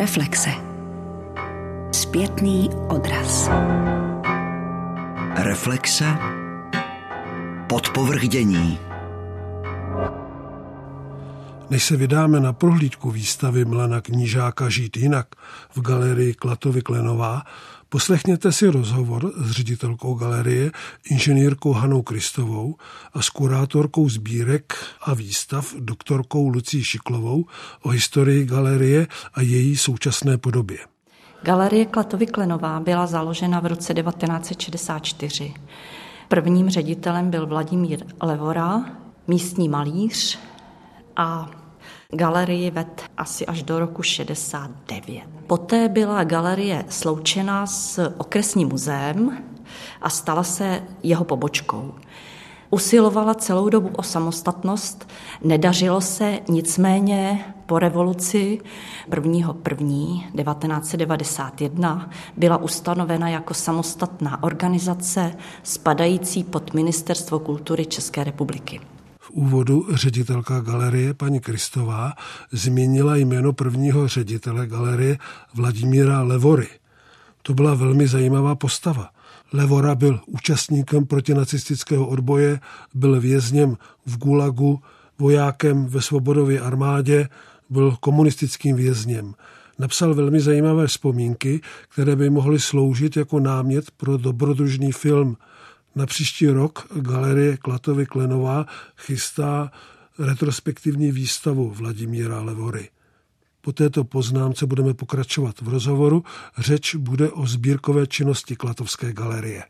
Reflexe. Zpětný odraz. Reflexe. Podpovrchdění. Než se vydáme na prohlídku výstavy Mlana Knížáka Žít jinak v galerii Klatovy Klenová, Poslechněte si rozhovor s ředitelkou galerie, inženýrkou Hanou Kristovou a s kurátorkou sbírek a výstav doktorkou Lucí Šiklovou o historii galerie a její současné podobě. Galerie Klatovy Klenová byla založena v roce 1964. Prvním ředitelem byl Vladimír Levora, místní malíř a Galerii ved asi až do roku 69. Poté byla galerie sloučena s okresním muzeem a stala se jeho pobočkou. Usilovala celou dobu o samostatnost, nedařilo se, nicméně po revoluci 1. 1. 1991 byla ustanovena jako samostatná organizace spadající pod Ministerstvo kultury České republiky úvodu ředitelka galerie paní Kristová zmínila jméno prvního ředitele galerie Vladimíra Levory. To byla velmi zajímavá postava. Levora byl účastníkem protinacistického odboje, byl vězněm v Gulagu, vojákem ve Svobodově armádě, byl komunistickým vězněm. Napsal velmi zajímavé vzpomínky, které by mohly sloužit jako námět pro dobrodružný film – na příští rok Galerie Klatovy Klenová chystá retrospektivní výstavu Vladimíra Levory. Po této poznámce budeme pokračovat v rozhovoru. Řeč bude o sbírkové činnosti Klatovské galerie.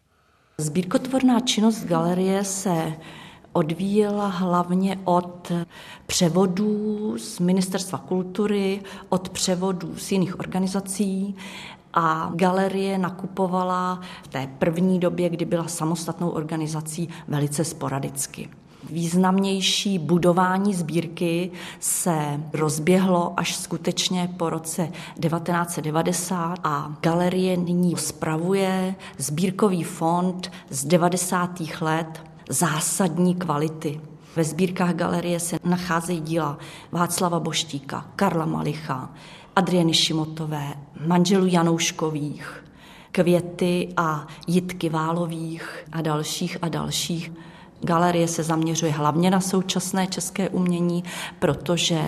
Sbírkotvorná činnost galerie se odvíjela hlavně od převodů z Ministerstva kultury, od převodů z jiných organizací a galerie nakupovala v té první době, kdy byla samostatnou organizací, velice sporadicky. Významnější budování sbírky se rozběhlo až skutečně po roce 1990 a galerie nyní spravuje sbírkový fond z 90. let zásadní kvality. Ve sbírkách galerie se nacházejí díla Václava Boštíka, Karla Malicha, Adriany Šimotové, manželů Janouškových, květy a jitky Válových a dalších a dalších. Galerie se zaměřuje hlavně na současné české umění, protože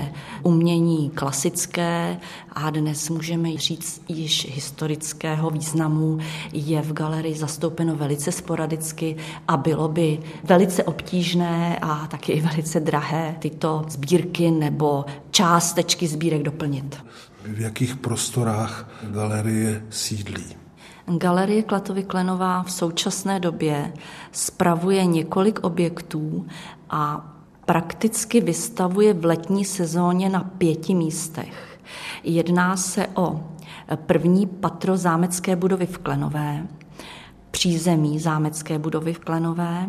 umění klasické a dnes můžeme říct již historického významu je v galerii zastoupeno velice sporadicky a bylo by velice obtížné a taky velice drahé tyto sbírky nebo částečky sbírek doplnit v jakých prostorách galerie sídlí. Galerie Klatovy Klenová v současné době spravuje několik objektů a prakticky vystavuje v letní sezóně na pěti místech. Jedná se o první patro zámecké budovy v Klenové, přízemí zámecké budovy v Klenové,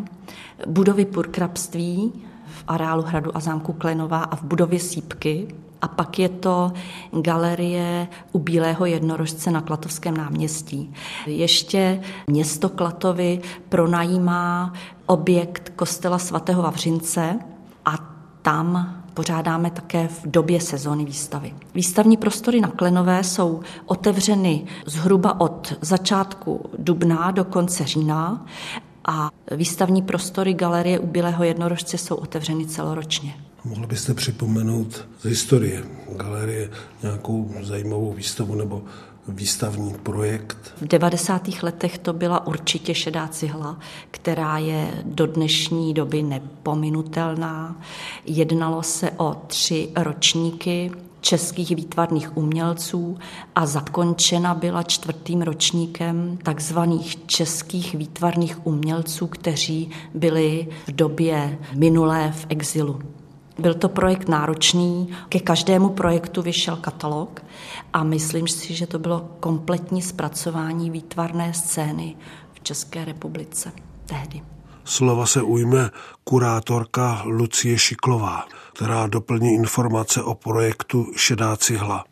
budovy purkrabství v areálu hradu a zámku Klenová a v budově Sípky, a pak je to galerie u Bílého jednorožce na Klatovském náměstí. Ještě město Klatovy pronajímá objekt kostela svatého Vavřince a tam pořádáme také v době sezóny výstavy. Výstavní prostory na Klenové jsou otevřeny zhruba od začátku dubna do konce října a výstavní prostory galerie u Bílého jednorožce jsou otevřeny celoročně. Mohl byste připomenout z historie galerie nějakou zajímavou výstavu nebo výstavní projekt? V 90. letech to byla určitě šedá cihla, která je do dnešní doby nepominutelná. Jednalo se o tři ročníky českých výtvarných umělců a zakončena byla čtvrtým ročníkem takzvaných českých výtvarných umělců, kteří byli v době minulé v exilu. Byl to projekt náročný, ke každému projektu vyšel katalog a myslím si, že to bylo kompletní zpracování výtvarné scény v České republice tehdy. Slova se ujme kurátorka Lucie Šiklová, která doplní informace o projektu Šedá cihla.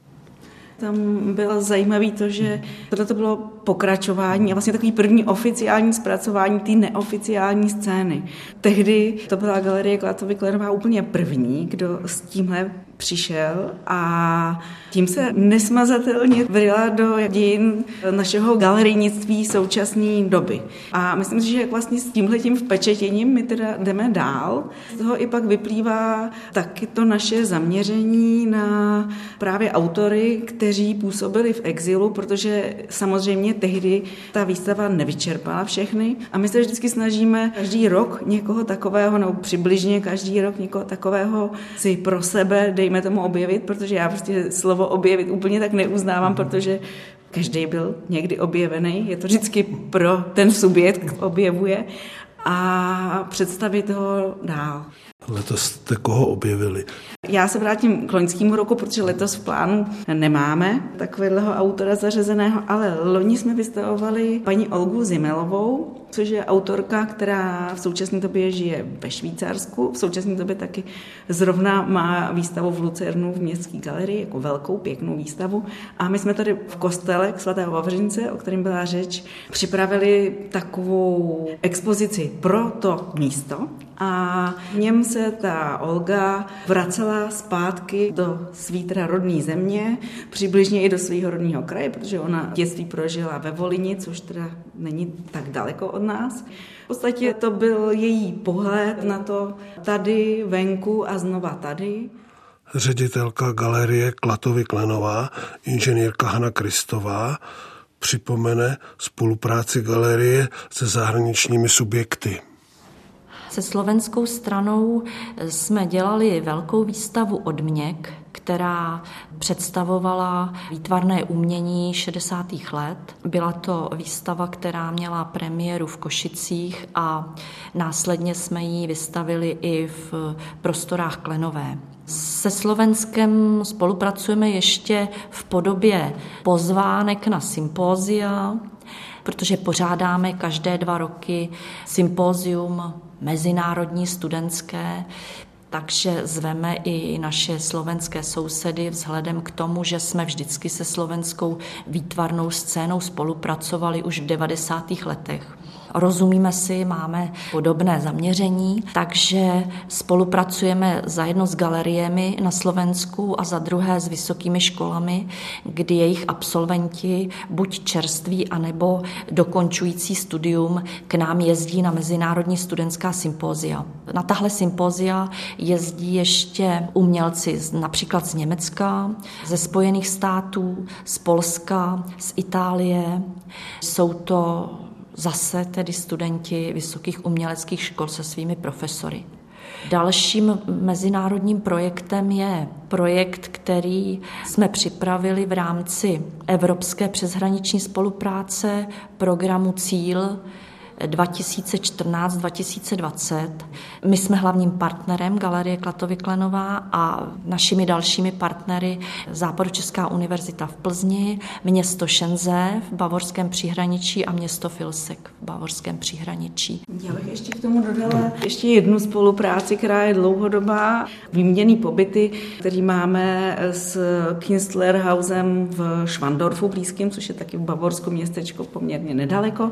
Tam bylo zajímavé to, že tohle to bylo pokračování a vlastně takový první oficiální zpracování té neoficiální scény. Tehdy to byla galerie Klatovy Klenová úplně první, kdo s tímhle přišel a tím se nesmazatelně vryla do dějin našeho galerijnictví současné doby. A myslím si, že vlastně s tímhletím vpečetěním my teda jdeme dál. Z toho i pak vyplývá taky to naše zaměření na právě autory, kteří působili v exilu, protože samozřejmě tehdy ta výstava nevyčerpala všechny a my se vždycky snažíme každý rok někoho takového, nebo přibližně každý rok někoho takového si pro sebe, dejme tomu objevit, protože já prostě slovo objevit úplně tak neuznávám, protože každý byl někdy objevený, je to vždycky pro ten subjekt objevuje a představit ho dál. Letos jste koho objevili? Já se vrátím k loňskému roku, protože letos v plánu nemáme takového autora zařazeného, ale loni jsme vystavovali paní Olgu Zimelovou, což je autorka, která v současné době žije ve Švýcarsku. V současné době taky zrovna má výstavu v Lucernu v Městské galerii, jako velkou, pěknou výstavu. A my jsme tady v kostele svatého Vavřince, o kterém byla řeč, připravili takovou expozici pro to místo. A v něm se ta Olga vracela zpátky do svý teda rodné země, přibližně i do svého rodného kraje, protože ona dětství prožila ve Volini, což teda není tak daleko od nás. V podstatě to byl její pohled na to tady, venku a znova tady. Ředitelka galerie Klatovy Klenová, inženýrka Hana Kristová, připomene spolupráci galerie se zahraničními subjekty. Se slovenskou stranou jsme dělali velkou výstavu odměk, která představovala výtvarné umění 60. let. Byla to výstava, která měla premiéru v Košicích a následně jsme ji vystavili i v prostorách Klenové. Se Slovenskem spolupracujeme ještě v podobě pozvánek na sympózia, protože pořádáme každé dva roky sympózium mezinárodní studentské, takže zveme i naše slovenské sousedy vzhledem k tomu, že jsme vždycky se slovenskou výtvarnou scénou spolupracovali už v 90. letech rozumíme si, máme podobné zaměření, takže spolupracujeme za jedno s galeriemi na Slovensku a za druhé s vysokými školami, kdy jejich absolventi, buď čerství, anebo dokončující studium, k nám jezdí na mezinárodní studentská sympózia. Na tahle sympózia jezdí ještě umělci například z Německa, ze Spojených států, z Polska, z Itálie. Jsou to zase tedy studenti vysokých uměleckých škol se svými profesory. Dalším mezinárodním projektem je projekt, který jsme připravili v rámci Evropské přeshraniční spolupráce programu Cíl 2014-2020. My jsme hlavním partnerem Galerie Klatovy Klenová a našimi dalšími partnery Západočeská univerzita v Plzni, město Šenze v bavorském příhraničí a město Filsek v bavorském příhraničí. Já bych ještě k tomu dodala ještě jednu spolupráci, která je dlouhodobá. Výměný pobyty, který máme s Kinstlerhausem v Švandorfu blízkým, což je taky v bavorskom městečko poměrně nedaleko.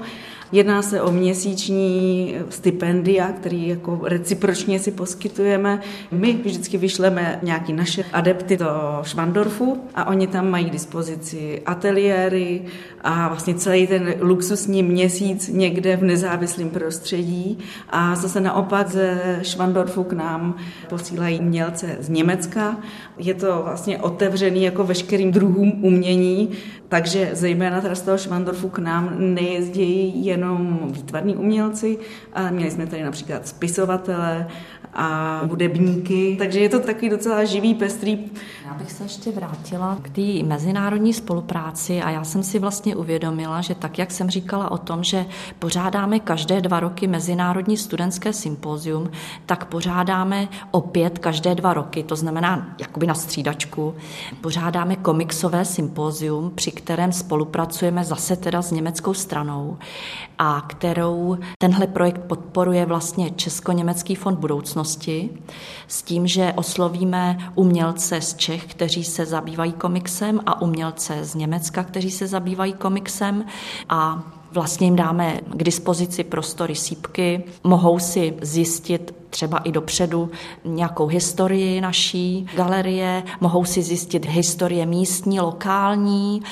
Jedná se o měsíční stipendia, který jako recipročně si poskytujeme. My vždycky vyšleme nějaký naše adepty do Švandorfu a oni tam mají k dispozici ateliéry a vlastně celý ten luxusní měsíc někde v nezávislém prostředí. A zase naopak ze Švandorfu k nám posílají mělce z Německa. Je to vlastně otevřený jako veškerým druhům umění, takže zejména teda z toho Švandorfu k nám nejezdí jenom výtvarní umělci, ale měli jsme tady například spisovatele a hudebníky, takže je to takový docela živý, pestrý. Já bych se ještě vrátila k té mezinárodní spolupráci a já jsem si vlastně uvědomila, že tak, jak jsem říkala o tom, že pořádáme každé dva roky mezinárodní studentské sympózium, tak pořádáme opět každé dva roky, to znamená jakoby na střídačku, pořádáme komiksové sympózium, při kterém spolupracujeme zase teda s německou stranou a kterou tenhle projekt podporuje vlastně Česko-Německý fond budoucnosti s tím, že oslovíme umělce z Čech, kteří se zabývají komiksem a umělce z Německa, kteří se zabývají komiksem a Vlastně jim dáme k dispozici prostory sípky, mohou si zjistit třeba i dopředu nějakou historii naší galerie, mohou si zjistit historie místní, lokální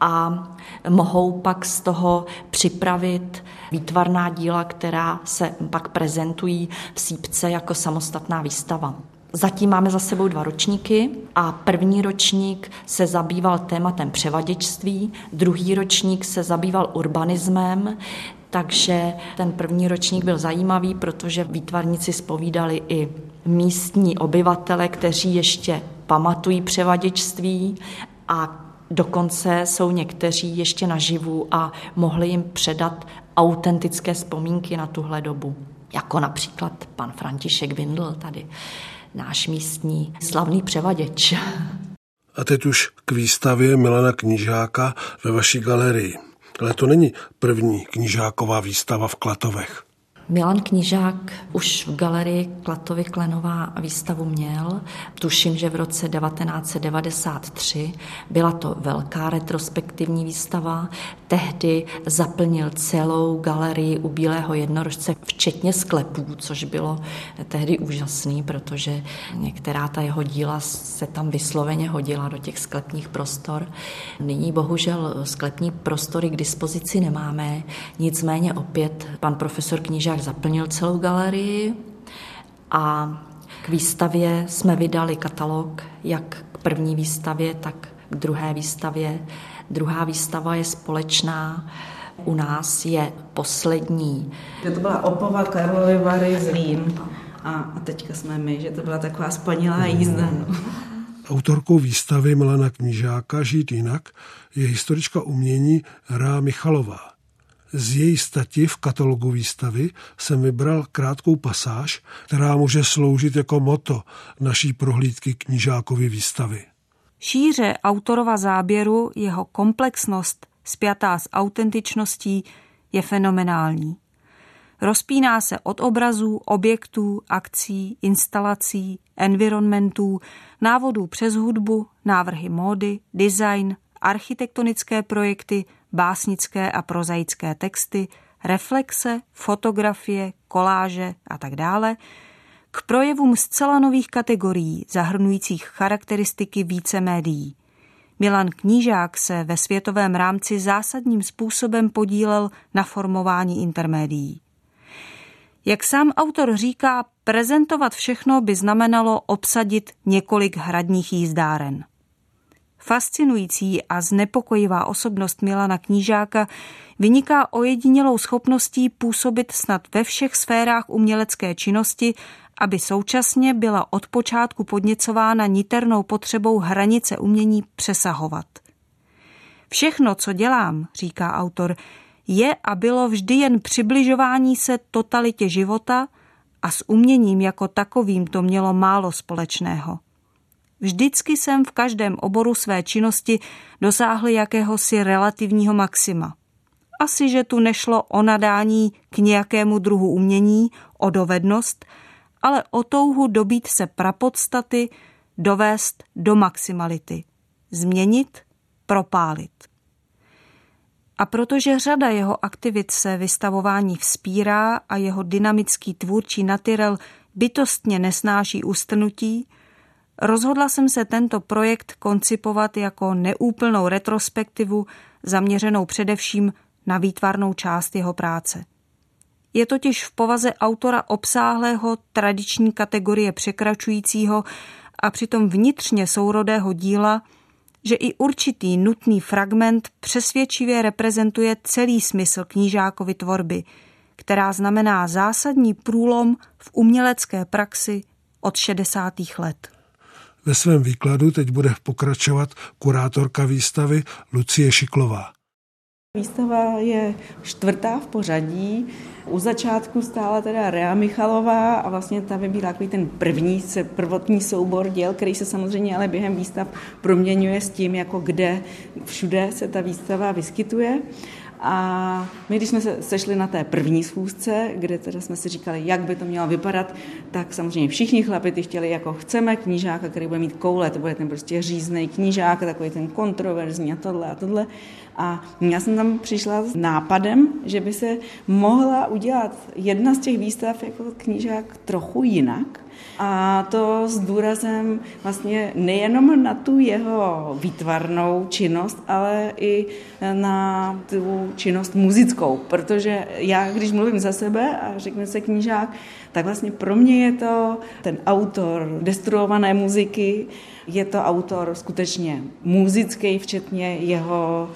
a mohou pak z toho připravit výtvarná díla, která se pak prezentují v sípce jako samostatná výstava. Zatím máme za sebou dva ročníky a první ročník se zabýval tématem převaděčství, druhý ročník se zabýval urbanismem, takže ten první ročník byl zajímavý, protože výtvarníci spovídali i místní obyvatele, kteří ještě pamatují převaděčství a dokonce jsou někteří ještě naživu a mohli jim předat autentické vzpomínky na tuhle dobu. Jako například pan František Vindl tady náš místní slavný převaděč. A teď už k výstavě Milana Knížáka ve vaší galerii. Ale to není první knížáková výstava v Klatovech. Milan Knížák už v galerii Klatovy Klenová výstavu měl. Tuším, že v roce 1993 byla to velká retrospektivní výstava. Tehdy zaplnil celou galerii u Bílého jednorožce, včetně sklepů, což bylo tehdy úžasný, protože některá ta jeho díla se tam vysloveně hodila do těch sklepních prostor. Nyní bohužel sklepní prostory k dispozici nemáme, nicméně opět pan profesor Knížák tak zaplnil celou galerii a k výstavě jsme vydali katalog, jak k první výstavě, tak k druhé výstavě. Druhá výstava je společná, u nás je poslední. Že to byla Opova, Karlovy Vary, Zlín a, a teďka jsme my, že to byla taková spanilá jízda. No. Autorkou výstavy Milana Knížáka Žít jinak je historička umění Rá Michalová. Z její stati v katalogu výstavy jsem vybral krátkou pasáž, která může sloužit jako moto naší prohlídky knížákovy výstavy. Šíře autorova záběru, jeho komplexnost spjatá s autentičností je fenomenální. Rozpíná se od obrazů, objektů, akcí, instalací, environmentů, návodů přes hudbu, návrhy módy, design, architektonické projekty, básnické a prozaické texty, reflexe, fotografie, koláže a tak dále, k projevům zcela nových kategorií, zahrnujících charakteristiky více médií. Milan Knížák se ve světovém rámci zásadním způsobem podílel na formování intermédií. Jak sám autor říká, prezentovat všechno by znamenalo obsadit několik hradních jízdáren. Fascinující a znepokojivá osobnost Milana Knížáka vyniká ojedinělou schopností působit snad ve všech sférách umělecké činnosti, aby současně byla od počátku podněcována niternou potřebou hranice umění přesahovat. Všechno, co dělám, říká autor, je a bylo vždy jen přibližování se totalitě života a s uměním jako takovým to mělo málo společného. Vždycky jsem v každém oboru své činnosti dosáhl jakéhosi relativního maxima. Asi, že tu nešlo o nadání k nějakému druhu umění, o dovednost, ale o touhu dobít se prapodstaty, dovést do maximality, změnit, propálit. A protože řada jeho aktivit se vystavování vzpírá a jeho dynamický tvůrčí natyrel bytostně nesnáší ustrnutí, Rozhodla jsem se tento projekt koncipovat jako neúplnou retrospektivu zaměřenou především na výtvarnou část jeho práce. Je totiž v povaze autora obsáhlého tradiční kategorie překračujícího a přitom vnitřně sourodého díla, že i určitý nutný fragment přesvědčivě reprezentuje celý smysl knížákovy tvorby, která znamená zásadní průlom v umělecké praxi od 60. let. Ve svém výkladu teď bude pokračovat kurátorka výstavy Lucie Šiklová. Výstava je čtvrtá v pořadí. U začátku stála teda Rea Michalová a vlastně ta vybíla takový ten první, prvotní soubor děl, který se samozřejmě ale během výstav proměňuje s tím, jako kde všude se ta výstava vyskytuje. A my, když jsme se sešli na té první schůzce, kde teda jsme si říkali, jak by to mělo vypadat, tak samozřejmě všichni chlapi ty chtěli, jako chceme knížáka, který bude mít koule, to bude ten prostě řízný knížák, takový ten kontroverzní a tohle a tohle. A já jsem tam přišla s nápadem, že by se mohla udělat jedna z těch výstav jako knížák trochu jinak, a to s důrazem vlastně nejenom na tu jeho výtvarnou činnost, ale i na tu činnost muzickou, protože já, když mluvím za sebe a řekne se knížák, tak vlastně pro mě je to ten autor destruované muziky, je to autor skutečně muzický, včetně jeho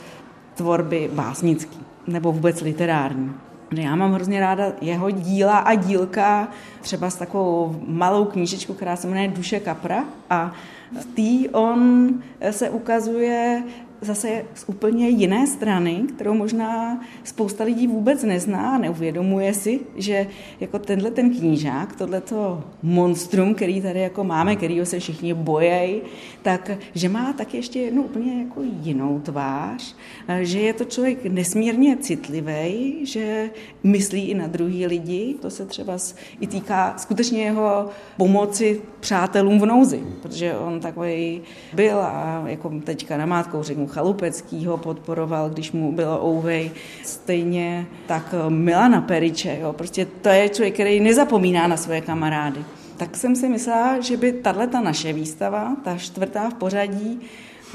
tvorby básnický nebo vůbec literární. Já mám hrozně ráda jeho díla a dílka, třeba s takovou malou knížečkou, která se jmenuje Duše kapra a v té on se ukazuje zase z úplně jiné strany, kterou možná spousta lidí vůbec nezná a neuvědomuje si, že jako tenhle ten knížák, tohleto monstrum, který tady jako máme, kterýho se všichni bojejí, tak že má tak ještě jednu úplně jako jinou tvář, že je to člověk nesmírně citlivý, že myslí i na druhý lidi, to se třeba i týká skutečně jeho pomoci přátelům v nouzi, protože on takový byl a jako teďka namátkou řeknu Chalupecký ho podporoval, když mu bylo ouvej. Stejně tak Milana Periče, jo. prostě to je člověk, který nezapomíná na své kamarády. Tak jsem si myslela, že by tahle ta naše výstava, ta čtvrtá v pořadí,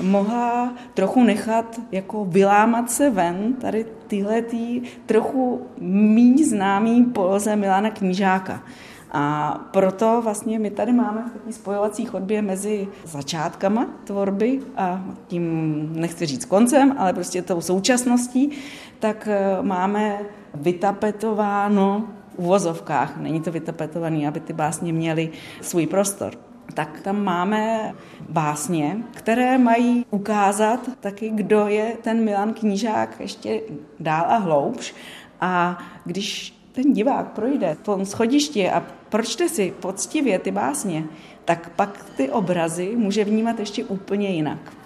mohla trochu nechat jako vylámat se ven tady tyhle trochu méně známý poloze Milana Knížáka. A proto vlastně my tady máme v takové spojovací chodbě mezi začátkama tvorby a tím, nechci říct koncem, ale prostě tou současností, tak eh, máme vytapetováno v uvozovkách, není to vytapetovaný, aby ty básně měly svůj prostor. Tak tam máme básně, které mají ukázat taky, kdo je ten Milan Knížák ještě dál a hloubš. A když ten divák projde po schodišti a pročte si poctivě ty básně, tak pak ty obrazy může vnímat ještě úplně jinak.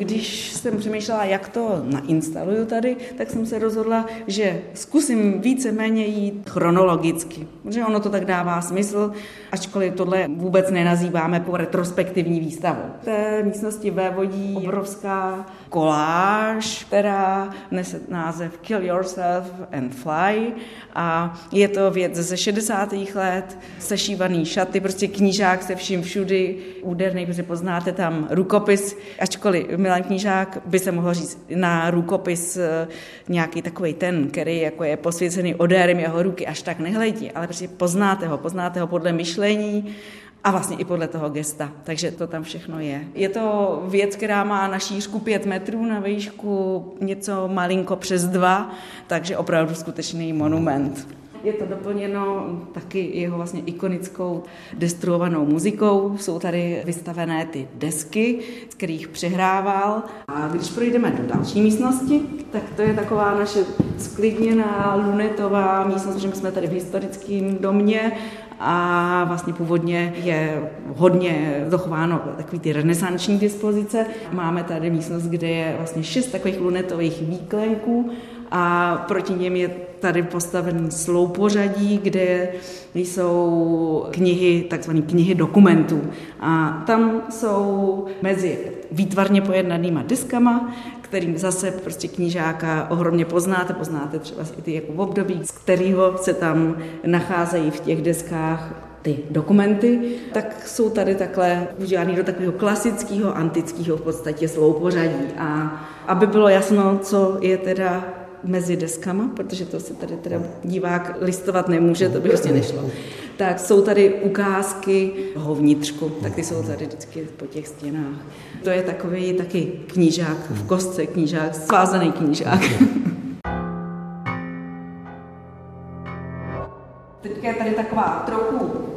Když jsem přemýšlela, jak to nainstaluju tady, tak jsem se rozhodla, že zkusím víceméně jít chronologicky, protože ono to tak dává smysl, ačkoliv tohle vůbec nenazýváme po retrospektivní výstavu. V té místnosti vévodí obrovská koláž, která nese název Kill Yourself and Fly a je to věc ze 60. let, sešívaný šaty, prostě knížák se vším všudy, úderný, protože poznáte tam rukopis, ačkoliv Milan Knížák by se mohl říct na rukopis eh, nějaký takový ten, který jako je posvěcený odérem jeho ruky, až tak nehledí, ale prostě poznáte ho, poznáte ho podle myšlení a vlastně i podle toho gesta. Takže to tam všechno je. Je to věc, která má na šířku pět metrů, na výšku něco malinko přes dva, takže opravdu skutečný monument. Je to doplněno taky jeho vlastně ikonickou destruovanou muzikou. Jsou tady vystavené ty desky, z kterých přehrával. A když projdeme do další místnosti, tak to je taková naše sklidněná lunetová místnost, že my jsme tady v historickém domě a vlastně původně je hodně zachováno takový ty renesanční dispozice. Máme tady místnost, kde je vlastně šest takových lunetových výklenků a proti něm je tady postaven sloupořadí, kde jsou knihy, takzvané knihy dokumentů. A tam jsou mezi výtvarně pojednanýma diskama, kterým zase prostě knížáka ohromně poznáte, poznáte třeba i ty jako období, z kterého se tam nacházejí v těch deskách ty dokumenty, tak jsou tady takhle udělaný do takového klasického, antického v podstatě sloupořadí. A aby bylo jasno, co je teda mezi deskama, protože to se tady teda divák listovat nemůže, to by prostě nešlo. Tak jsou tady ukázky ho vnitřku, tak ty jsou tady vždycky po těch stěnách. To je takový taky knížák v kostce, knížák, svázaný knížák. Teď je tady taková trochu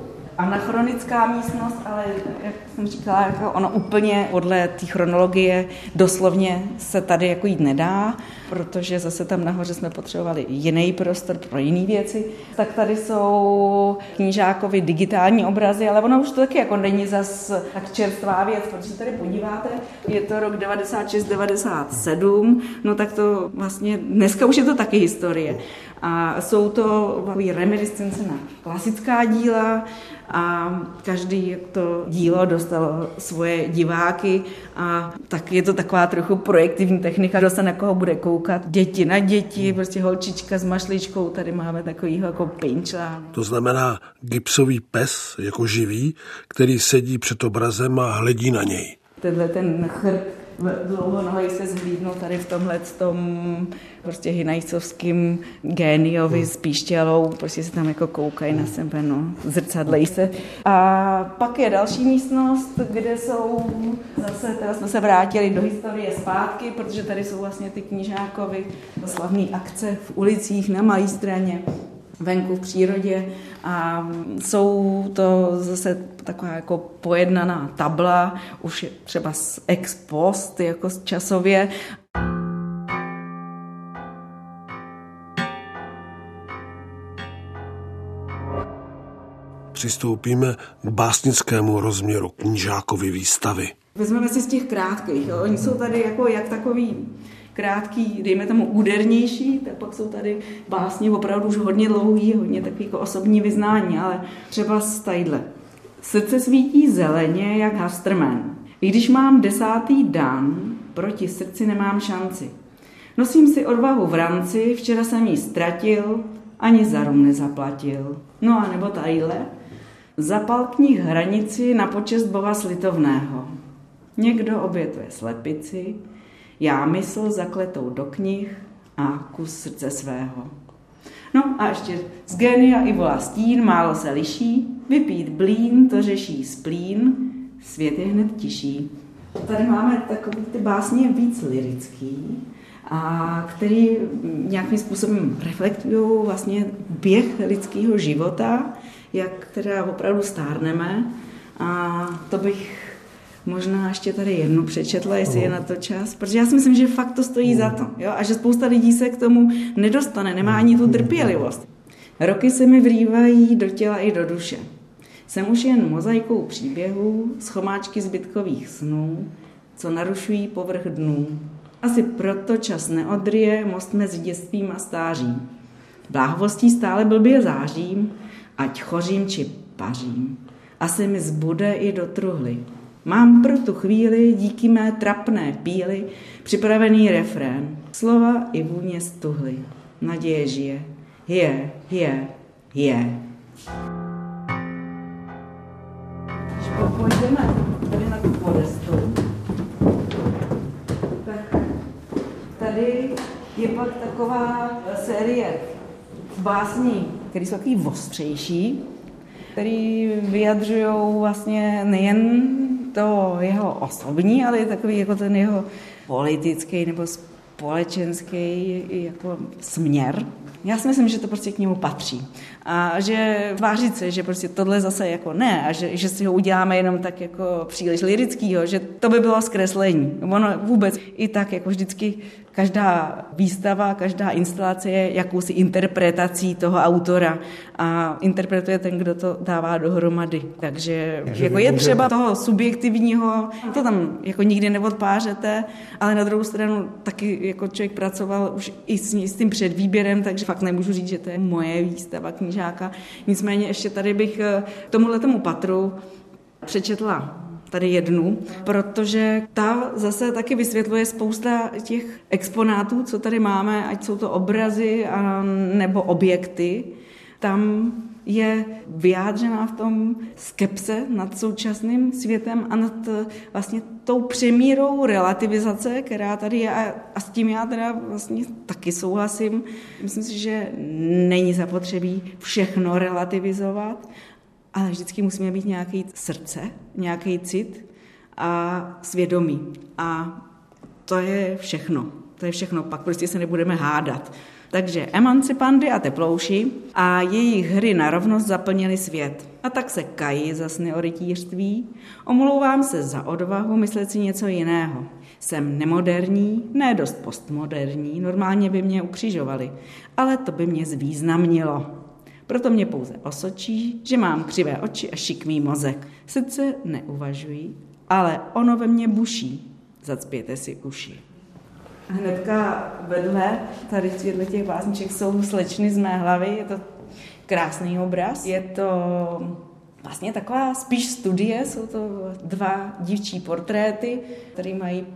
anachronická místnost, ale jak jsem říkala, jako ono úplně podle té chronologie doslovně se tady jako jít nedá, protože zase tam nahoře jsme potřebovali jiný prostor pro jiné věci. Tak tady jsou knížákovi digitální obrazy, ale ono už to taky jako není zas tak čerstvá věc, protože tady podíváte, je to rok 96-97, no tak to vlastně, dneska už je to taky historie. A jsou to reminiscence na klasická díla, a každý to dílo dostalo svoje diváky a tak je to taková trochu projektivní technika, kdo se na koho bude koukat. Děti na děti, prostě holčička s mašličkou, tady máme takovýho jako pinčla. To znamená gipsový pes jako živý, který sedí před obrazem a hledí na něj. Tenhle ten chrt dlouhonohej se zhlídnu tady v tomhle tom prostě hinajcovským géniovi s píštělou, prostě se tam jako koukají na sebe, no, zrcadlejí se. A pak je další místnost, kde jsou zase, teda jsme se vrátili do historie zpátky, protože tady jsou vlastně ty knižákovi slavné akce v ulicích na Malé straně venku v přírodě a jsou to zase taková jako pojednaná tabla, už třeba z ex post, jako časově. Přistoupíme k básnickému rozměru knížákovy výstavy. Vezmeme si z těch krátkých. Jo. Oni jsou tady jako jak takový krátký, dejme tomu údernější, tak pak jsou tady básně opravdu už hodně dlouhý, hodně takový jako osobní vyznání, ale třeba z tadyhle. Srdce svítí zeleně jak Hasterman. I když mám desátý dan, proti srdci nemám šanci. Nosím si odvahu v ranci, včera jsem ji ztratil, ani za rum nezaplatil. No a nebo tadyhle. Zapal knih hranici na počest Boha slitovného. Někdo obětuje slepici, já mysl zakletou do knih a kus srdce svého. No a ještě z genia i volá stín, málo se liší, vypít blín, to řeší splín, svět je hned tiší. Tady máme takový ty básně víc lirický, a který nějakým způsobem reflektují vlastně běh lidského života, jak teda opravdu stárneme. A to bych možná ještě tady jednu přečetla, jestli je na to čas, protože já si myslím, že fakt to stojí za to jo? a že spousta lidí se k tomu nedostane, nemá ani tu trpělivost. Roky se mi vrývají do těla i do duše. Jsem už jen mozaikou příběhů, schomáčky zbytkových snů, co narušují povrch dnů. Asi proto čas neodryje most mezi dětstvím a stářím. Bláhovostí stále blbě zářím, ať chořím či pařím. Asi mi zbude i do truhly. Mám pro tu chvíli díky mé trapné píly připravený refrén. Slova i vůně stuhly. Naděje žije. Je, je, je. Když tady na tu podestu, tak tady je pak taková série básní, které jsou takový ostřejší, který vyjadřují vlastně nejen to jeho osobní, ale je takový jako ten jeho politický nebo společenský jako směr. Já si myslím, že to prostě k němu patří. A že vážit se, že prostě tohle zase jako ne a že, že si ho uděláme jenom tak jako příliš lirickýho, že to by bylo zkreslení. Ono vůbec i tak jako vždycky každá výstava, každá instalace je jakousi interpretací toho autora a interpretuje ten, kdo to dává dohromady. Takže, Takže jako je třeba toho subjektivního, to tam jako nikdy neodpářete, ale na druhou stranu taky jako člověk pracoval už i s, s tím předvýběrem, takže fakt nemůžu říct, že to je moje výstava knížáka. Nicméně ještě tady bych eh, tomuhle tomu patru přečetla tady jednu, protože ta zase taky vysvětluje spousta těch exponátů, co tady máme, ať jsou to obrazy a, nebo objekty. Tam je vyjádřená v tom skepse nad současným světem a nad vlastně tou přemírou relativizace, která tady je a, a s tím já teda vlastně taky souhlasím. Myslím si, že není zapotřebí všechno relativizovat, ale vždycky musíme mít nějaký srdce, nějaký cit a svědomí. A to je všechno. To je všechno. Pak prostě se nebudeme hádat. Takže emancipandy a teplouši a jejich hry na rovnost zaplnili svět. A tak se kají za sny o rytířství. Omlouvám se za odvahu myslet si něco jiného. Jsem nemoderní, ne dost postmoderní, normálně by mě ukřižovali, ale to by mě zvýznamnilo. Proto mě pouze osočí, že mám křivé oči a šikmý mozek. Sice neuvažují, ale ono ve mně buší. Zacpěte si uši. Hnedka vedle tady v těch básniček jsou slečny z mé hlavy, je to krásný obraz. Je to vlastně taková spíš studie, jsou to dva dívčí portréty, které mají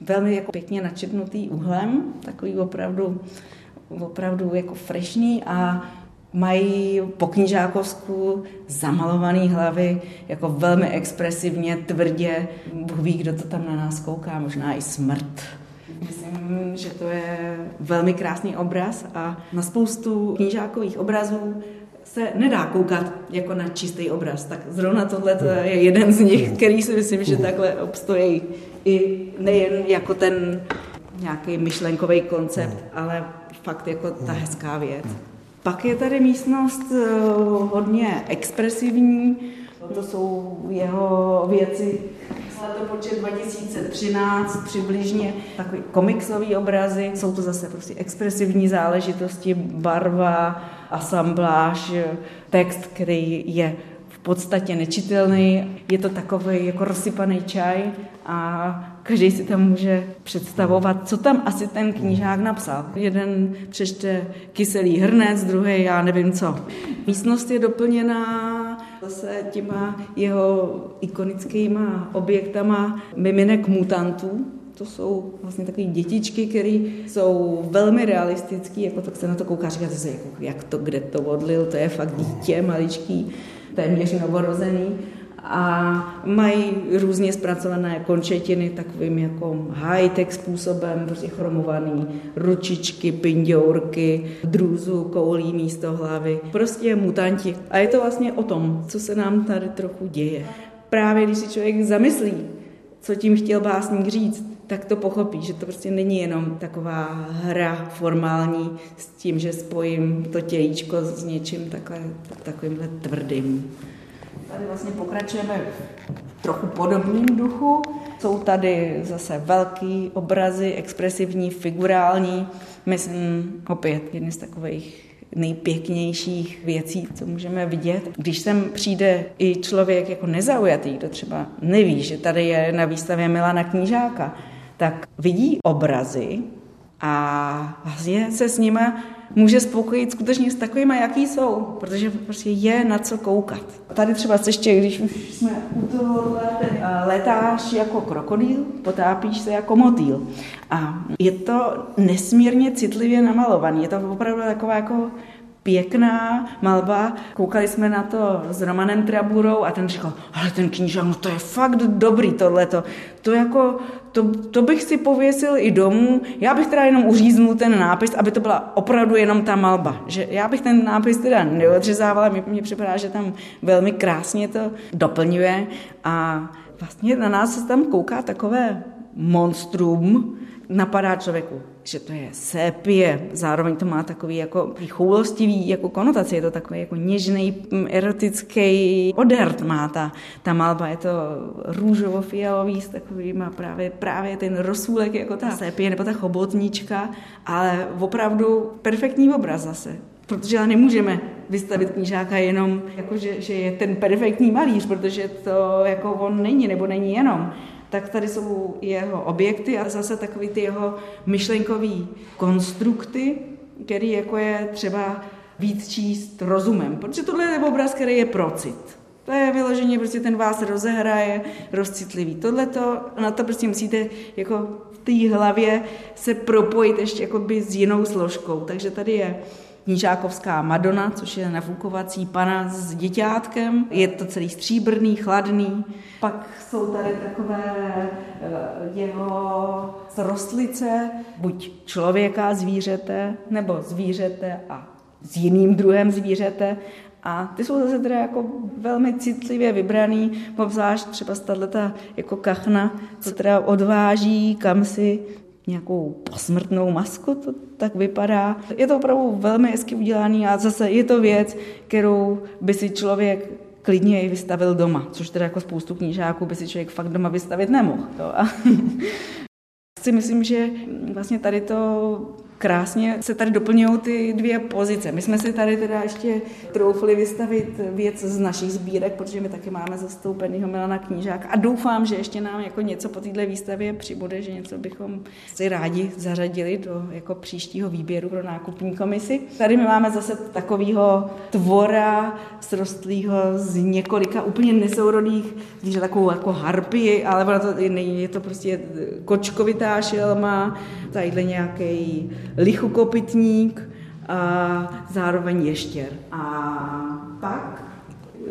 velmi jako pěkně načetnutý úhlem, takový opravdu, opravdu jako frešný a mají po knižákovsku zamalované hlavy, jako velmi expresivně, tvrdě. Bůh ví, kdo to tam na nás kouká, možná i smrt. Myslím, že to je velmi krásný obraz a na spoustu knížákových obrazů se nedá koukat jako na čistý obraz. Tak zrovna tohle je jeden z nich, který si myslím, že takhle obstojí i nejen jako ten nějaký myšlenkový koncept, ale fakt jako ta hezká věc. Pak je tady místnost eh, hodně expresivní, to jsou jeho věci. Letopočet 2013 přibližně, takový komiksový obrazy, jsou to zase prostě expresivní záležitosti, barva, asambláž, text, který je v podstatě nečitelný. Je to takový jako rozsypaný čaj a každý si tam může představovat, co tam asi ten knížák napsal. Jeden přečte kyselý hrnec, druhý já nevím co. Místnost je doplněná zase těma jeho ikonickými objektama miminek mutantů, to jsou vlastně takové dětičky, které jsou velmi realistické, jako tak se na to kouká, říkáte si, jako, jak to, kde to odlil, to je fakt dítě maličký, téměř novorozený a mají různě zpracované končetiny takovým jako high-tech způsobem, prostě chromovaný, ručičky, pindourky, drůzu, koulí místo hlavy, prostě mutanti. A je to vlastně o tom, co se nám tady trochu děje. Právě když si člověk zamyslí, co tím chtěl básník říct, tak to pochopí, že to prostě není jenom taková hra formální s tím, že spojím to tělíčko s něčím takhle, takovýmhle tvrdým. Tady vlastně pokračujeme v trochu podobným duchu. Jsou tady zase velký obrazy, expresivní, figurální. Myslím, opět jedny z takových nejpěknějších věcí, co můžeme vidět. Když sem přijde i člověk jako nezaujatý, kdo třeba neví, že tady je na výstavě Milana Knížáka, tak vidí obrazy a vlastně se s nimi může spokojit skutečně s takovými, jaký jsou, protože prostě je na co koukat. Tady třeba ještě, když už jsme u toho letáš jako krokodýl, potápíš se jako motýl. A je to nesmírně citlivě namalovaný. Je to opravdu taková jako pěkná malba. Koukali jsme na to s Romanem Traburou a ten říkal, ale ten knížák, no to je fakt dobrý tohleto. To jako, to, to bych si pověsil i domů. Já bych teda jenom uříznul ten nápis, aby to byla opravdu jenom ta malba. Že já bych ten nápis teda neodřezávala, mně připadá, že tam velmi krásně to doplňuje a vlastně na nás se tam kouká takové monstrum, napadá člověku, že to je sépie, zároveň to má takový jako choulostivý jako konotaci, je to takový jako něžný, mm, erotický odert má ta, ta malba, je to růžovo-fialový s takovým právě, právě ten rosůlek jako ta sépie nebo ta chobotnička, ale opravdu perfektní obraz zase. Protože ale nemůžeme vystavit knížáka jenom, jako že, že je ten perfektní malíř, protože to jako on není, nebo není jenom tak tady jsou jeho objekty a zase takový ty jeho myšlenkový konstrukty, který jako je třeba víc číst rozumem, protože tohle je obraz, který je procit. To je vyloženě, prostě ten vás rozehraje, rozcitlivý. Tohle to, na to prostě musíte jako v té hlavě se propojit ještě jako by s jinou složkou. Takže tady je Knížákovská Madonna, což je nafukovací pana s děťátkem. Je to celý stříbrný, chladný. Pak jsou tady takové eh, jeho rostlice, buď člověka, zvířete, nebo zvířete a s jiným druhem zvířete. A ty jsou zase teda jako velmi citlivě vybraný, obzvlášť třeba tato jako kachna, co teda odváží kam si nějakou posmrtnou masku, to tak vypadá. Je to opravdu velmi hezky udělaný a zase je to věc, kterou by si člověk klidně i vystavil doma, což teda jako spoustu knížáků by si člověk fakt doma vystavit nemohl. To. A si myslím, že vlastně tady to krásně se tady doplňují ty dvě pozice. My jsme si tady teda ještě troufli vystavit věc z našich sbírek, protože my taky máme zastoupenýho Milana Knížák a doufám, že ještě nám jako něco po této výstavě přibude, že něco bychom si rádi zařadili do jako příštího výběru pro nákupní komisi. Tady my máme zase takového tvora srostlého z několika úplně nesourodých zvířat, takovou jako harpii, ale to je to prostě kočkovitá šelma, tadyhle nějaký lichokopitník a zároveň ještěr. A pak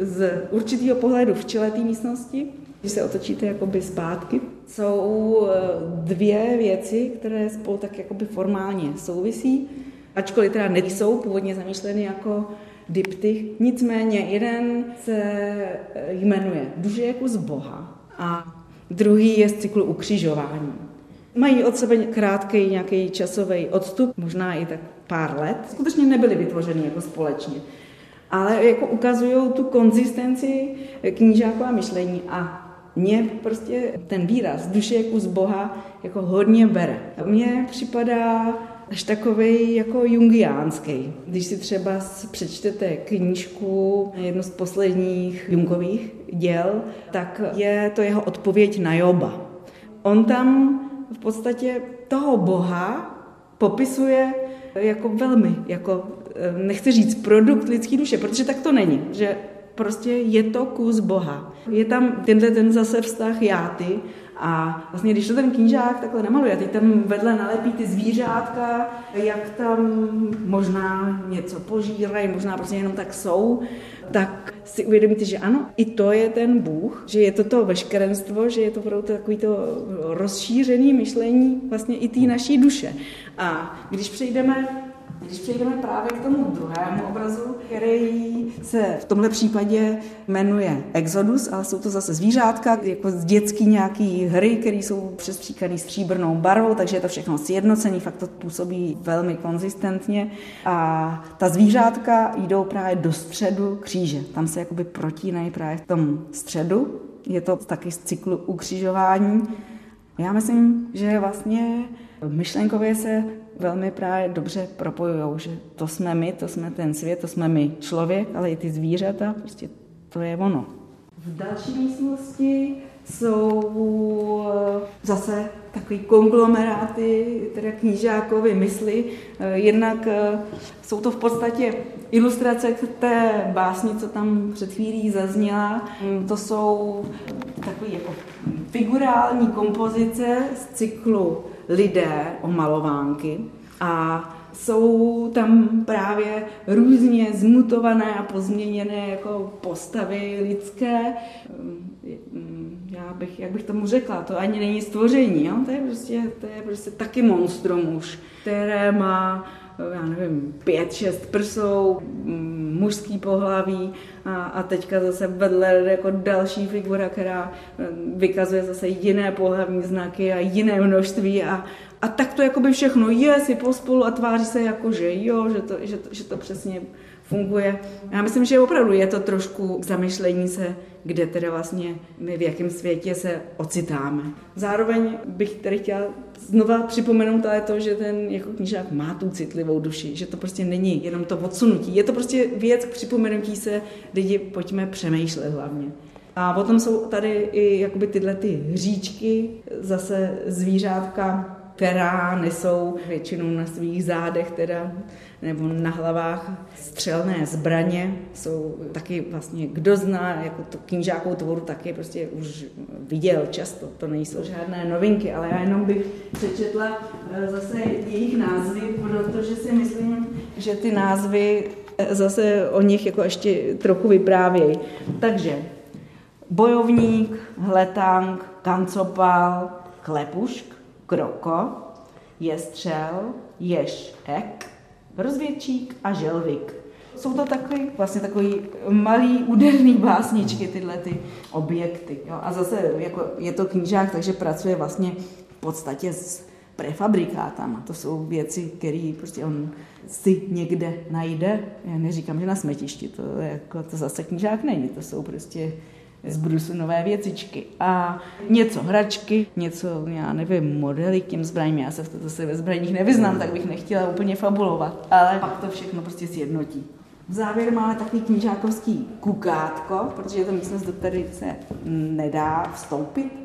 z určitého pohledu v čele té místnosti, když se otočíte jakoby zpátky, jsou eh, dvě věci, které spolu tak jakoby formálně souvisí, ačkoliv teda nejsou původně zamýšleny jako diptych. Nicméně jeden se eh, jmenuje Duže jako z Boha a druhý je z cyklu ukřižování. Mají od sebe krátký nějaký časový odstup, možná i tak pár let. Skutečně nebyly vytvořeny jako společně. Ale jako ukazují tu konzistenci knížákova myšlení a mně prostě ten výraz duše jako z Boha jako hodně bere. Mně připadá až takový jako jungiánský. Když si třeba přečtete knížku, jedno z posledních Jungových děl, tak je to jeho odpověď na Joba. On tam v podstatě toho Boha popisuje jako velmi, jako eh, nechci říct produkt lidské duše, protože tak to není, že prostě je to kus Boha. Je tam tenhle ten zase vztah já ty a vlastně, když to ten knížák takhle namaluje, teď tam vedle nalepí ty zvířátka, jak tam možná něco požírají, možná prostě jenom tak jsou, tak si uvědomíte, že ano, i to je ten Bůh, že je to to veškerenstvo, že je to opravdu takový to rozšířené myšlení vlastně i té naší duše. A když přejdeme když přejdeme právě k tomu druhému obrazu, který se v tomhle případě jmenuje Exodus, ale jsou to zase zvířátka, jako z dětský nějaký hry, které jsou přespříkaný stříbrnou barvou, takže je to všechno sjednocený, fakt to působí velmi konzistentně. A ta zvířátka jdou právě do středu kříže. Tam se jakoby protínají právě v tom středu. Je to taky z cyklu ukřižování. Já myslím, že vlastně myšlenkově se velmi právě dobře propojují, že to jsme my, to jsme ten svět, to jsme my člověk, ale i ty zvířata, prostě to je ono. V další místnosti jsou eh, zase takový konglomeráty, teda knížákovy mysli. Eh, jednak eh, jsou to v podstatě ilustrace k té básni, co tam před chvílí zazněla. Mm, to jsou takové jako figurální kompozice z cyklu lidé o malovánky a jsou tam právě různě zmutované a pozměněné jako postavy lidské. Já bych, jak bych tomu řekla, to ani není stvoření, jo? To, je prostě, to je prostě taky monstrum už, které má já nevím, pět, šest prsou, mužský pohlaví a, a teďka zase vedle jako další figura, která eh, vykazuje zase jiné pohlavní znaky a jiné množství a, a tak to jako by všechno je si pospolu a tváří se jako, že jo, že to, že to, že to přesně funguje. Já myslím, že opravdu je to trošku k zamyšlení se, kde teda vlastně my v jakém světě se ocitáme. Zároveň bych tady chtěla znova připomenout ale to, že ten jako knížák má tu citlivou duši, že to prostě není jenom to odsunutí. Je to prostě věc k připomenutí se, lidi pojďme přemýšlet hlavně. A potom jsou tady i jakoby tyhle ty hříčky, zase zvířátka, která nesou většinou na svých zádech teda, nebo na hlavách střelné zbraně. Jsou taky vlastně, kdo zná jako tu knížákovou tvoru, taky prostě už viděl často. To nejsou žádné novinky, ale já jenom bych přečetla eh, zase jejich názvy, protože si myslím, že ty názvy eh, zase o nich jako ještě trochu vyprávějí. Takže bojovník, hletang, kancopal, klepušk, kroko, jestřel, ješek, rozvědčík a želvik. Jsou to takový, vlastně takový malý úderný básničky, tyhle ty objekty. Jo? A zase jako je to knížák, takže pracuje vlastně v podstatě s prefabrikátama. To jsou věci, které prostě on si někde najde. Já neříkám, že na smetišti, to, jako, to zase knížák není, to jsou prostě z brusu nové věcičky. A něco hračky, něco, já nevím, modely k těm zbraním. Já se v toto se ve zbraních nevyznám, tak bych nechtěla úplně fabulovat. Ale pak to všechno prostě sjednotí. V závěru máme takový knížákovský kukátko, protože je to místnost, do které se nedá vstoupit.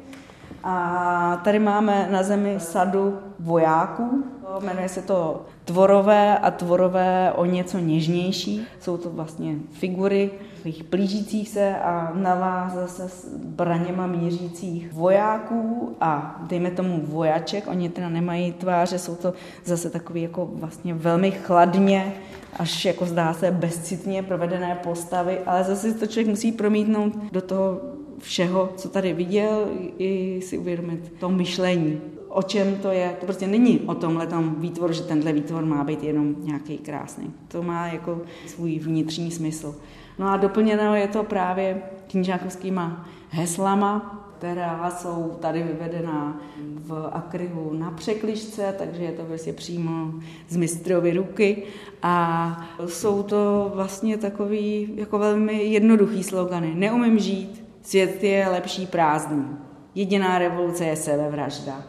A tady máme na zemi sadu vojáků, jmenuje se to tvorové a tvorové o něco něžnější. Jsou to vlastně figury takových blížících se a na vás zase s braněma mířících vojáků a dejme tomu vojaček. Oni teda nemají tváře, jsou to zase takový jako vlastně velmi chladně až jako zdá se bezcitně provedené postavy, ale zase to člověk musí promítnout do toho všeho, co tady viděl, i si uvědomit to myšlení. O čem to je? To prostě není o tomhle tam výtvor, že tenhle výtvor má být jenom nějaký krásný. To má jako svůj vnitřní smysl. No a doplněno je to právě knížákovskýma heslama, která jsou tady vyvedená v akryhu na překližce, takže je to vlastně přímo z mistrovy ruky a jsou to vlastně takový jako velmi jednoduchý slogany. Neumím žít, Svět je lepší prázdný. Jediná revoluce je sebevražda.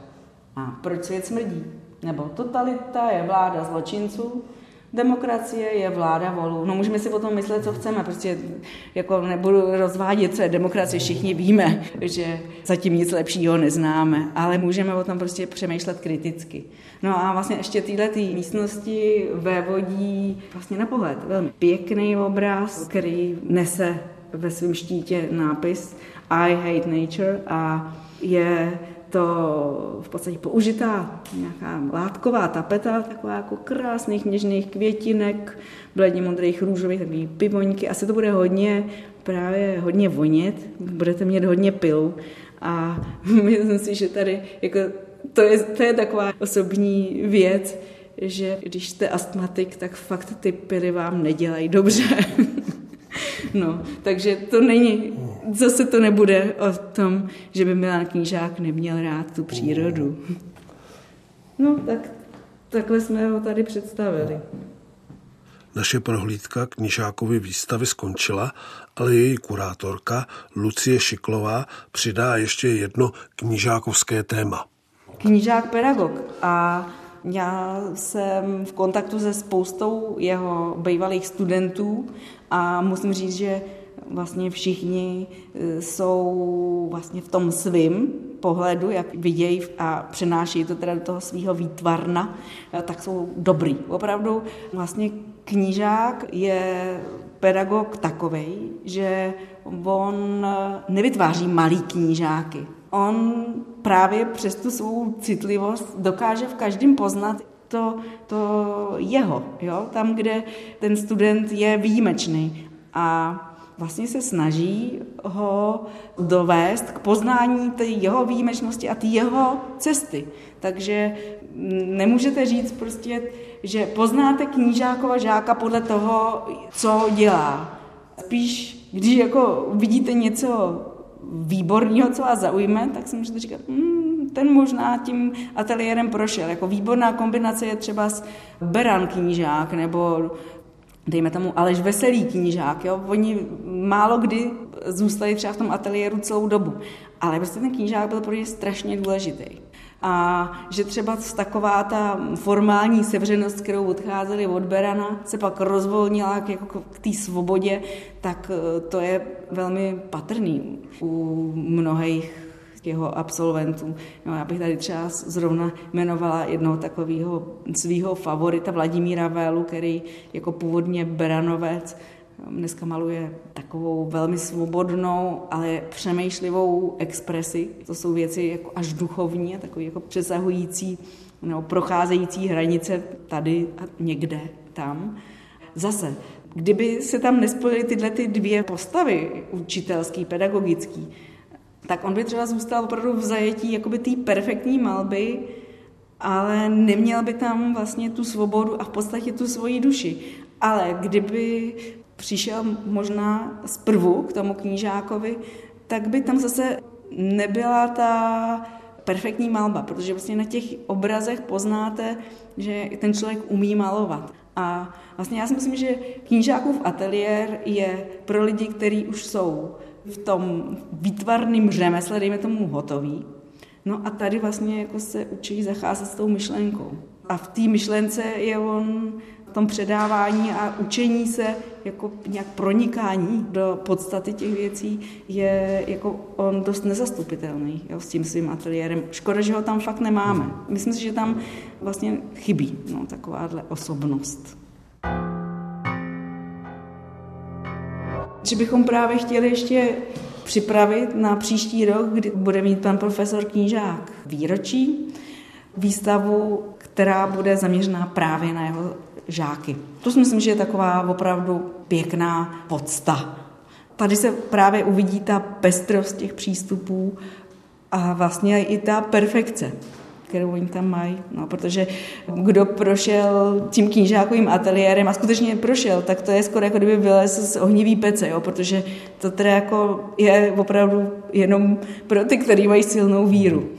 A proč svět smrdí? Nebo totalita je vláda zločinců, demokracie je vláda volů. No můžeme si o tom myslet, co chceme, prostě jako nebudu rozvádět, co je demokracie, všichni víme, že zatím nic lepšího neznáme, ale můžeme o tom prostě přemýšlet kriticky. No a vlastně ještě tyhle tý místnosti vévodí vlastně na pohled velmi pěkný obraz, který nese ve svém štítě nápis I hate nature a je to v podstatě použitá nějaká látková tapeta, taková jako krásných něžných květinek, bledně modrých růžových, takový pivoňky. Asi to bude hodně, právě hodně vonět, budete mít hodně pilu a myslím si, že tady jako to je, to je taková osobní věc, že když jste astmatik, tak fakt ty pily vám nedělají dobře. No, takže to není, zase to nebude o tom, že by Milan Knížák neměl rád tu přírodu. No, tak takhle jsme ho tady představili. Naše prohlídka knižákovy výstavy skončila, ale její kurátorka Lucie Šiklová přidá ještě jedno knižákovské téma. Knížák pedagog a já jsem v kontaktu se spoustou jeho bývalých studentů a musím říct, že vlastně všichni e, jsou vlastně v tom svým pohledu, jak vidějí a přenáší to teda do toho svého výtvarna, e, tak jsou dobrý. Opravdu vlastně knížák je pedagog takový, že on nevytváří malý knížáky. On právě přes tu svou citlivost dokáže v každém poznat to, to jeho, jo? tam, kde ten student je výjimečný. A vlastně se snaží ho dovést k poznání té jeho výjimečnosti a té jeho cesty. Takže nemůžete říct prostě, že poznáte knížákova žáka podle toho, co dělá. Spíš, když jako vidíte něco výborného, co vás zaujme, tak si můžete říkat, hmm, ten možná tím ateliérem prošel. Jako výborná kombinace je třeba s Beran knížák nebo dejme tomu Aleš Veselý knížák, jo? oni málo kdy zůstali třeba v tom ateliéru celou dobu, ale prostě ten knížák byl pro ně strašně důležitý. A že třeba taková ta formální sevřenost, kterou odcházeli od Berana, se pak rozvolnila k, jako k té svobodě, tak eh, to je velmi patrný u mnohých jeho absolventů. No, já bych tady třeba zrovna jmenovala jednoho takového svého favorita Vladimíra Vélu, který jako původně Beranovec Dneska maluje takovou velmi svobodnou, ale přemýšlivou expresi. To jsou věci jako až duchovní, takový jako přesahující nebo procházející hranice tady a někde tam. Zase, kdyby se tam nespojily tyhle ty dvě postavy, učitelský, pedagogický, tak on by třeba zůstal opravdu v zajetí jakoby té perfektní malby, ale neměl by tam vlastně tu svobodu a v podstatě tu svoji duši. Ale kdyby přišel možná zprvu k tomu knížákovi, tak by tam zase nebyla ta perfektní malba, protože vlastně na těch obrazech poznáte, že ten člověk umí malovat. A vlastně já si myslím, že knížákův ateliér je pro lidi, kteří už jsou v tom výtvarném řemesle, dejme tomu hotový. No a tady vlastně jako se učí zacházet s tou myšlenkou. A v té myšlence je on v tom předávání a učení se jako nějak pronikání do podstaty těch věcí je jako on dost nezastupitelný jo, s tím svým ateliérem. Škoda, že ho tam fakt nemáme. Myslím si, že tam vlastně chybí no, takováhle osobnost. Že bychom právě chtěli ještě připravit na příští rok, kdy bude mít pan profesor Knížák výročí, výstavu, která bude zaměřená právě na jeho žáky. To si myslím, že je taková opravdu pěkná podsta. Tady se právě uvidí ta pestrost těch přístupů a vlastně i ta perfekce kterou oni tam mají. No, protože kdo prošel tím knížákovým ateliérem a skutečně prošel, tak to je skoro jako kdyby vylez z ohnivý pece, jo, protože to teda jako je opravdu jenom pro ty, kteří mají silnou víru.